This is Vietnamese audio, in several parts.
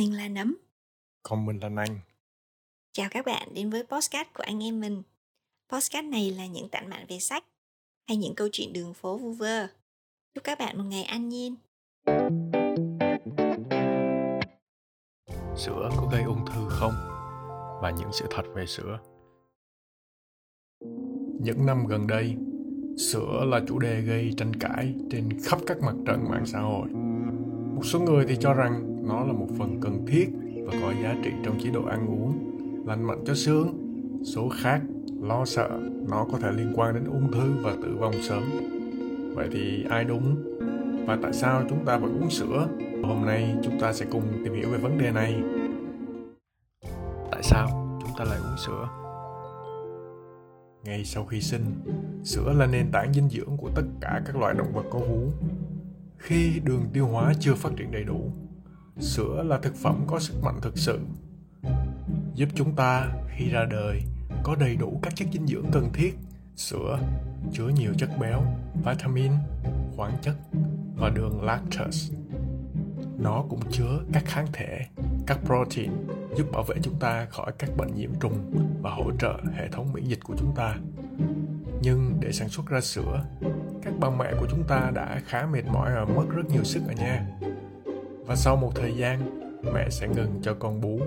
Mình là Nấm. Còn mình là Nanh. Chào các bạn đến với podcast của anh em mình. Podcast này là những tản mạn về sách hay những câu chuyện đường phố vu vơ. Chúc các bạn một ngày an nhiên. Sữa có gây ung thư không? Và những sự thật về sữa. Những năm gần đây, sữa là chủ đề gây tranh cãi trên khắp các mặt trận mạng xã hội. Một số người thì cho rằng nó là một phần cần thiết và có giá trị trong chế độ ăn uống, lành mạnh cho xương. Số khác lo sợ nó có thể liên quan đến ung thư và tử vong sớm. Vậy thì ai đúng? Và tại sao chúng ta vẫn uống sữa? Hôm nay chúng ta sẽ cùng tìm hiểu về vấn đề này. Tại sao chúng ta lại uống sữa? Ngay sau khi sinh, sữa là nền tảng dinh dưỡng của tất cả các loài động vật có vú. Khi đường tiêu hóa chưa phát triển đầy đủ, sữa là thực phẩm có sức mạnh thực sự, giúp chúng ta khi ra đời có đầy đủ các chất dinh dưỡng cần thiết. Sữa chứa nhiều chất béo, vitamin, khoáng chất và đường lactose. Nó cũng chứa các kháng thể, các protein giúp bảo vệ chúng ta khỏi các bệnh nhiễm trùng và hỗ trợ hệ thống miễn dịch của chúng ta. Nhưng để sản xuất ra sữa, các bà mẹ của chúng ta đã khá mệt mỏi và mất rất nhiều sức ở nhà và sau một thời gian mẹ sẽ ngừng cho con bú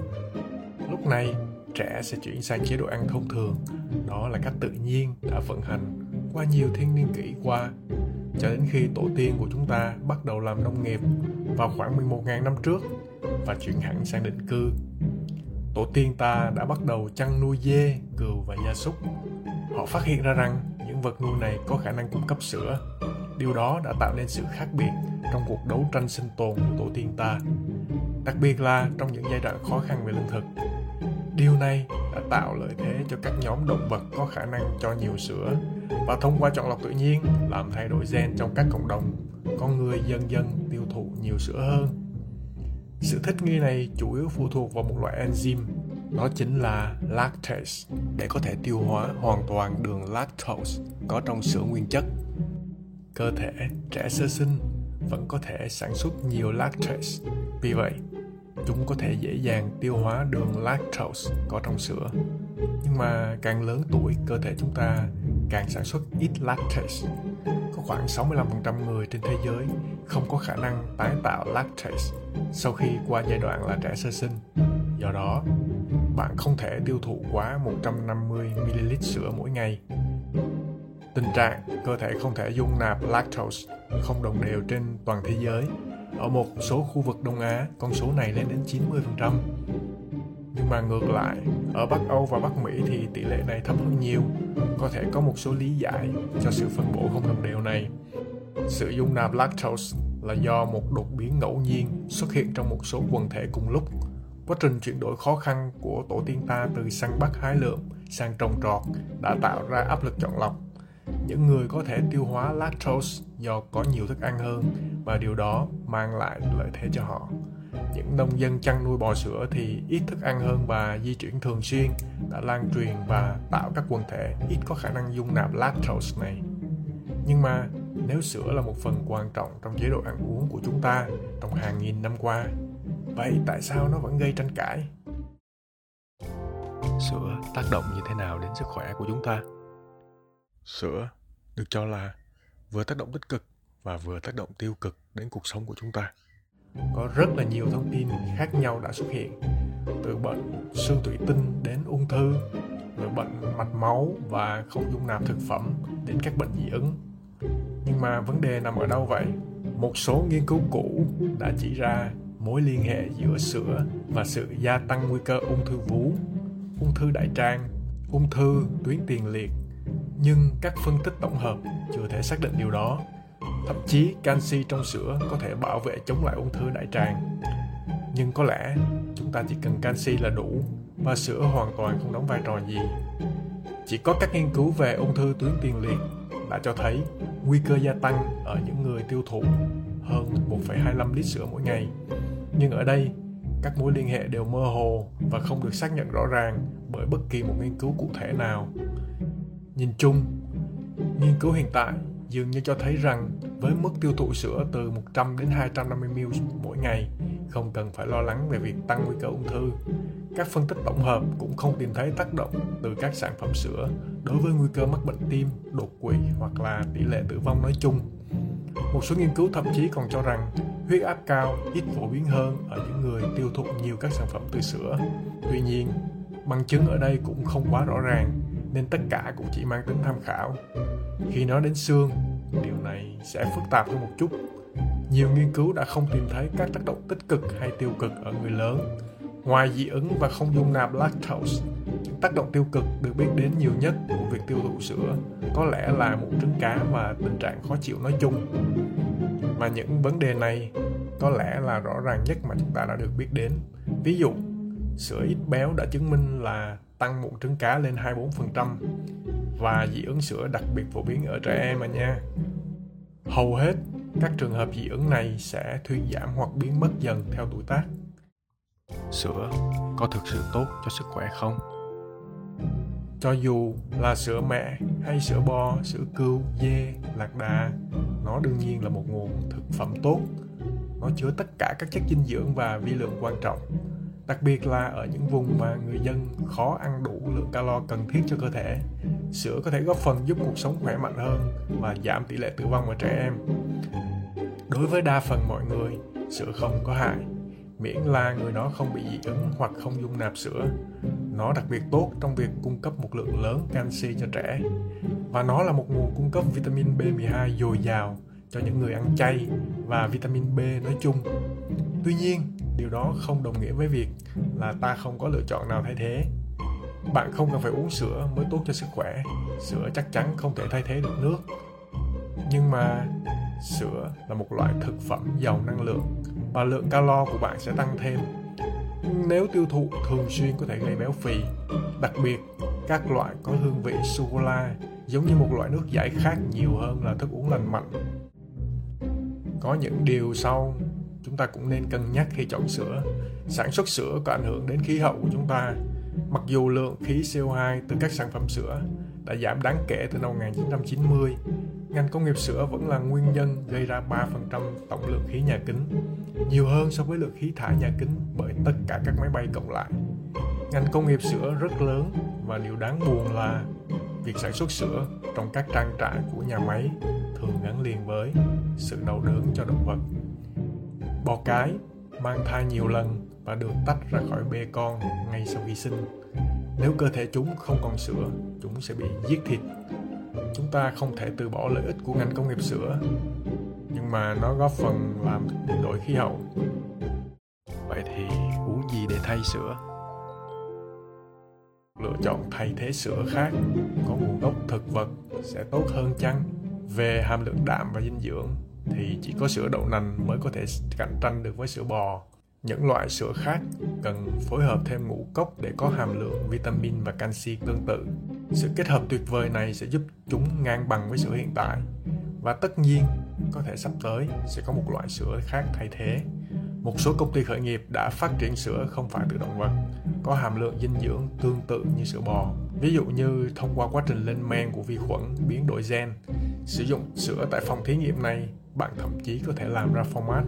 lúc này trẻ sẽ chuyển sang chế độ ăn thông thường đó là cách tự nhiên đã vận hành qua nhiều thiên niên kỷ qua cho đến khi tổ tiên của chúng ta bắt đầu làm nông nghiệp vào khoảng 11.000 năm trước và chuyển hẳn sang định cư. Tổ tiên ta đã bắt đầu chăn nuôi dê, cừu và gia súc. Họ phát hiện ra rằng những vật nuôi này có khả năng cung cấp sữa. Điều đó đã tạo nên sự khác biệt trong cuộc đấu tranh sinh tồn của tổ tiên ta, đặc biệt là trong những giai đoạn khó khăn về lương thực. Điều này đã tạo lợi thế cho các nhóm động vật có khả năng cho nhiều sữa và thông qua chọn lọc tự nhiên làm thay đổi gen trong các cộng đồng, con người dần dần tiêu thụ nhiều sữa hơn. Sự thích nghi này chủ yếu phụ thuộc vào một loại enzyme, đó chính là lactase, để có thể tiêu hóa hoàn toàn đường lactose có trong sữa nguyên chất. Cơ thể trẻ sơ sinh vẫn có thể sản xuất nhiều lactase. Vì vậy, chúng có thể dễ dàng tiêu hóa đường lactose có trong sữa. Nhưng mà càng lớn tuổi, cơ thể chúng ta càng sản xuất ít lactase. Có khoảng 65% người trên thế giới không có khả năng tái tạo lactase sau khi qua giai đoạn là trẻ sơ sinh. Do đó, bạn không thể tiêu thụ quá 150ml sữa mỗi ngày. Tình trạng cơ thể không thể dung nạp lactose không đồng đều trên toàn thế giới ở một số khu vực Đông Á, con số này lên đến 90%. Nhưng mà ngược lại, ở Bắc Âu và Bắc Mỹ thì tỷ lệ này thấp hơn nhiều. Có thể có một số lý giải cho sự phân bổ không đồng đều này. Sự dung nạp lactose là do một đột biến ngẫu nhiên xuất hiện trong một số quần thể cùng lúc. Quá trình chuyển đổi khó khăn của tổ tiên ta từ săn bắt hái lượm sang trồng trọt đã tạo ra áp lực chọn lọc những người có thể tiêu hóa lactose do có nhiều thức ăn hơn và điều đó mang lại lợi thế cho họ. Những nông dân chăn nuôi bò sữa thì ít thức ăn hơn và di chuyển thường xuyên, đã lan truyền và tạo các quần thể ít có khả năng dung nạp lactose này. Nhưng mà, nếu sữa là một phần quan trọng trong chế độ ăn uống của chúng ta trong hàng nghìn năm qua, vậy tại sao nó vẫn gây tranh cãi? Sữa tác động như thế nào đến sức khỏe của chúng ta? Sữa được cho là vừa tác động tích cực và vừa tác động tiêu cực đến cuộc sống của chúng ta. Có rất là nhiều thông tin khác nhau đã xuất hiện, từ bệnh xương thủy tinh đến ung thư, rồi bệnh mạch máu và không dung nạp thực phẩm đến các bệnh dị ứng. Nhưng mà vấn đề nằm ở đâu vậy? Một số nghiên cứu cũ đã chỉ ra mối liên hệ giữa sữa và sự gia tăng nguy cơ ung thư vú, ung thư đại tràng, ung thư tuyến tiền liệt nhưng các phân tích tổng hợp chưa thể xác định điều đó. Thậm chí canxi trong sữa có thể bảo vệ chống lại ung thư đại tràng. Nhưng có lẽ chúng ta chỉ cần canxi là đủ và sữa hoàn toàn không đóng vai trò gì. Chỉ có các nghiên cứu về ung thư tuyến tiền liệt đã cho thấy nguy cơ gia tăng ở những người tiêu thụ hơn 1,25 lít sữa mỗi ngày. Nhưng ở đây, các mối liên hệ đều mơ hồ và không được xác nhận rõ ràng bởi bất kỳ một nghiên cứu cụ thể nào. Nhìn chung, nghiên cứu hiện tại dường như cho thấy rằng với mức tiêu thụ sữa từ 100 đến 250 ml mỗi ngày không cần phải lo lắng về việc tăng nguy cơ ung thư. Các phân tích tổng hợp cũng không tìm thấy tác động từ các sản phẩm sữa đối với nguy cơ mắc bệnh tim, đột quỵ hoặc là tỷ lệ tử vong nói chung. Một số nghiên cứu thậm chí còn cho rằng huyết áp cao ít phổ biến hơn ở những người tiêu thụ nhiều các sản phẩm từ sữa. Tuy nhiên, bằng chứng ở đây cũng không quá rõ ràng nên tất cả cũng chỉ mang tính tham khảo. Khi nói đến xương, điều này sẽ phức tạp hơn một chút. Nhiều nghiên cứu đã không tìm thấy các tác động tích cực hay tiêu cực ở người lớn. Ngoài dị ứng và không dung nạp lactose, những tác động tiêu cực được biết đến nhiều nhất của việc tiêu thụ sữa có lẽ là mụn trứng cá và tình trạng khó chịu nói chung. Và những vấn đề này có lẽ là rõ ràng nhất mà chúng ta đã được biết đến. Ví dụ, sữa ít béo đã chứng minh là tăng mụn trứng cá lên 24% và dị ứng sữa đặc biệt phổ biến ở trẻ em mà nha. Hầu hết các trường hợp dị ứng này sẽ thuyên giảm hoặc biến mất dần theo tuổi tác. Sữa có thực sự tốt cho sức khỏe không? Cho dù là sữa mẹ hay sữa bò, sữa cừu, dê, lạc đà, nó đương nhiên là một nguồn thực phẩm tốt. Nó chứa tất cả các chất dinh dưỡng và vi lượng quan trọng đặc biệt là ở những vùng mà người dân khó ăn đủ lượng calo cần thiết cho cơ thể. Sữa có thể góp phần giúp cuộc sống khỏe mạnh hơn và giảm tỷ lệ tử vong ở trẻ em. Đối với đa phần mọi người, sữa không có hại, miễn là người đó không bị dị ứng hoặc không dung nạp sữa. Nó đặc biệt tốt trong việc cung cấp một lượng lớn canxi cho trẻ và nó là một nguồn cung cấp vitamin B12 dồi dào cho những người ăn chay và vitamin B nói chung. Tuy nhiên, điều đó không đồng nghĩa với việc là ta không có lựa chọn nào thay thế. Bạn không cần phải uống sữa mới tốt cho sức khỏe. Sữa chắc chắn không thể thay thế được nước. Nhưng mà sữa là một loại thực phẩm giàu năng lượng và lượng calo của bạn sẽ tăng thêm. Nếu tiêu thụ thường xuyên có thể gây béo phì, đặc biệt các loại có hương vị sô cô la giống như một loại nước giải khát nhiều hơn là thức uống lành mạnh. Có những điều sau chúng ta cũng nên cân nhắc khi chọn sữa. Sản xuất sữa có ảnh hưởng đến khí hậu của chúng ta. Mặc dù lượng khí CO2 từ các sản phẩm sữa đã giảm đáng kể từ năm 1990, ngành công nghiệp sữa vẫn là nguyên nhân gây ra 3% tổng lượng khí nhà kính, nhiều hơn so với lượng khí thải nhà kính bởi tất cả các máy bay cộng lại. Ngành công nghiệp sữa rất lớn và điều đáng buồn là việc sản xuất sữa trong các trang trại của nhà máy thường gắn liền với sự đau đớn cho động vật Bò cái mang thai nhiều lần và được tách ra khỏi bê con ngay sau khi sinh. Nếu cơ thể chúng không còn sữa, chúng sẽ bị giết thịt. Chúng ta không thể từ bỏ lợi ích của ngành công nghiệp sữa, nhưng mà nó góp phần làm biến đổi khí hậu. Vậy thì uống gì để thay sữa? Lựa chọn thay thế sữa khác có nguồn gốc thực vật sẽ tốt hơn chăng? Về hàm lượng đạm và dinh dưỡng thì chỉ có sữa đậu nành mới có thể cạnh tranh được với sữa bò. Những loại sữa khác cần phối hợp thêm ngũ cốc để có hàm lượng vitamin và canxi tương tự. Sự kết hợp tuyệt vời này sẽ giúp chúng ngang bằng với sữa hiện tại. Và tất nhiên, có thể sắp tới sẽ có một loại sữa khác thay thế. Một số công ty khởi nghiệp đã phát triển sữa không phải từ động vật, có hàm lượng dinh dưỡng tương tự như sữa bò. Ví dụ như thông qua quá trình lên men của vi khuẩn biến đổi gen. Sử dụng sữa tại phòng thí nghiệm này, bạn thậm chí có thể làm ra format.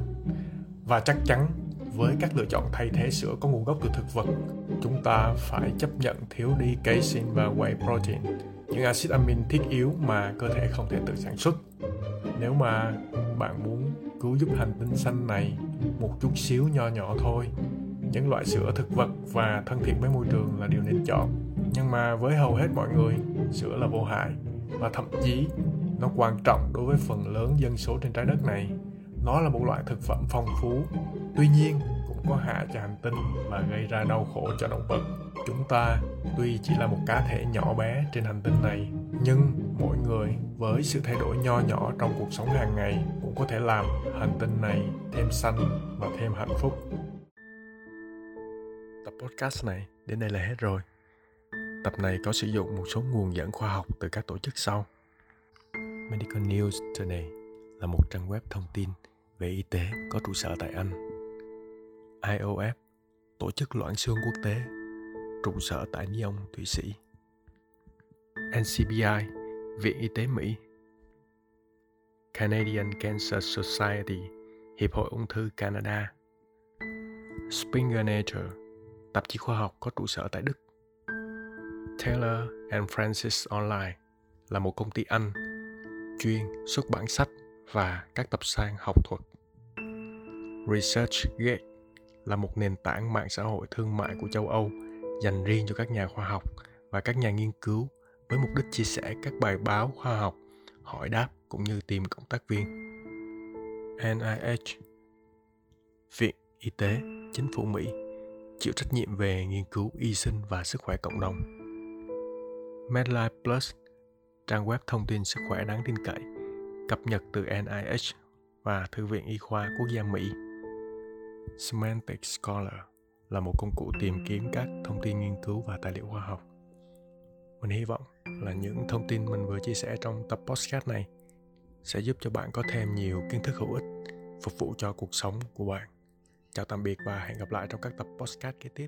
Và chắc chắn, với các lựa chọn thay thế sữa có nguồn gốc từ thực vật, chúng ta phải chấp nhận thiếu đi casein và whey protein, những axit amin thiết yếu mà cơ thể không thể tự sản xuất. Nếu mà bạn muốn cứu giúp hành tinh xanh này một chút xíu nho nhỏ thôi, những loại sữa thực vật và thân thiện với môi trường là điều nên chọn. Nhưng mà với hầu hết mọi người, sữa là vô hại và thậm chí nó quan trọng đối với phần lớn dân số trên trái đất này. Nó là một loại thực phẩm phong phú. Tuy nhiên, cũng có hại cho hành tinh và gây ra đau khổ cho động vật. Chúng ta tuy chỉ là một cá thể nhỏ bé trên hành tinh này, nhưng mỗi người với sự thay đổi nho nhỏ trong cuộc sống hàng ngày cũng có thể làm hành tinh này thêm xanh và thêm hạnh phúc. Tập podcast này đến đây là hết rồi. Tập này có sử dụng một số nguồn dẫn khoa học từ các tổ chức sau. Medical News Today là một trang web thông tin về y tế có trụ sở tại Anh. IOF, tổ chức loãng xương quốc tế, trụ sở tại Lyon, Thụy Sĩ. NCBI, Viện Y tế Mỹ. Canadian Cancer Society, Hiệp hội ung thư Canada. Springer Nature, tạp chí khoa học có trụ sở tại Đức. Taylor and Francis Online là một công ty Anh chuyên xuất bản sách và các tập san học thuật. ResearchGate là một nền tảng mạng xã hội thương mại của châu Âu dành riêng cho các nhà khoa học và các nhà nghiên cứu với mục đích chia sẻ các bài báo khoa học, hỏi đáp cũng như tìm cộng tác viên. NIH Viện Y tế Chính phủ Mỹ chịu trách nhiệm về nghiên cứu y sinh và sức khỏe cộng đồng. MedLife Plus, trang web thông tin sức khỏe đáng tin cậy, cập nhật từ NIH và Thư viện Y khoa Quốc gia Mỹ. Semantic Scholar là một công cụ tìm kiếm các thông tin nghiên cứu và tài liệu khoa học. Mình hy vọng là những thông tin mình vừa chia sẻ trong tập podcast này sẽ giúp cho bạn có thêm nhiều kiến thức hữu ích phục vụ cho cuộc sống của bạn. Chào tạm biệt và hẹn gặp lại trong các tập podcast kế tiếp.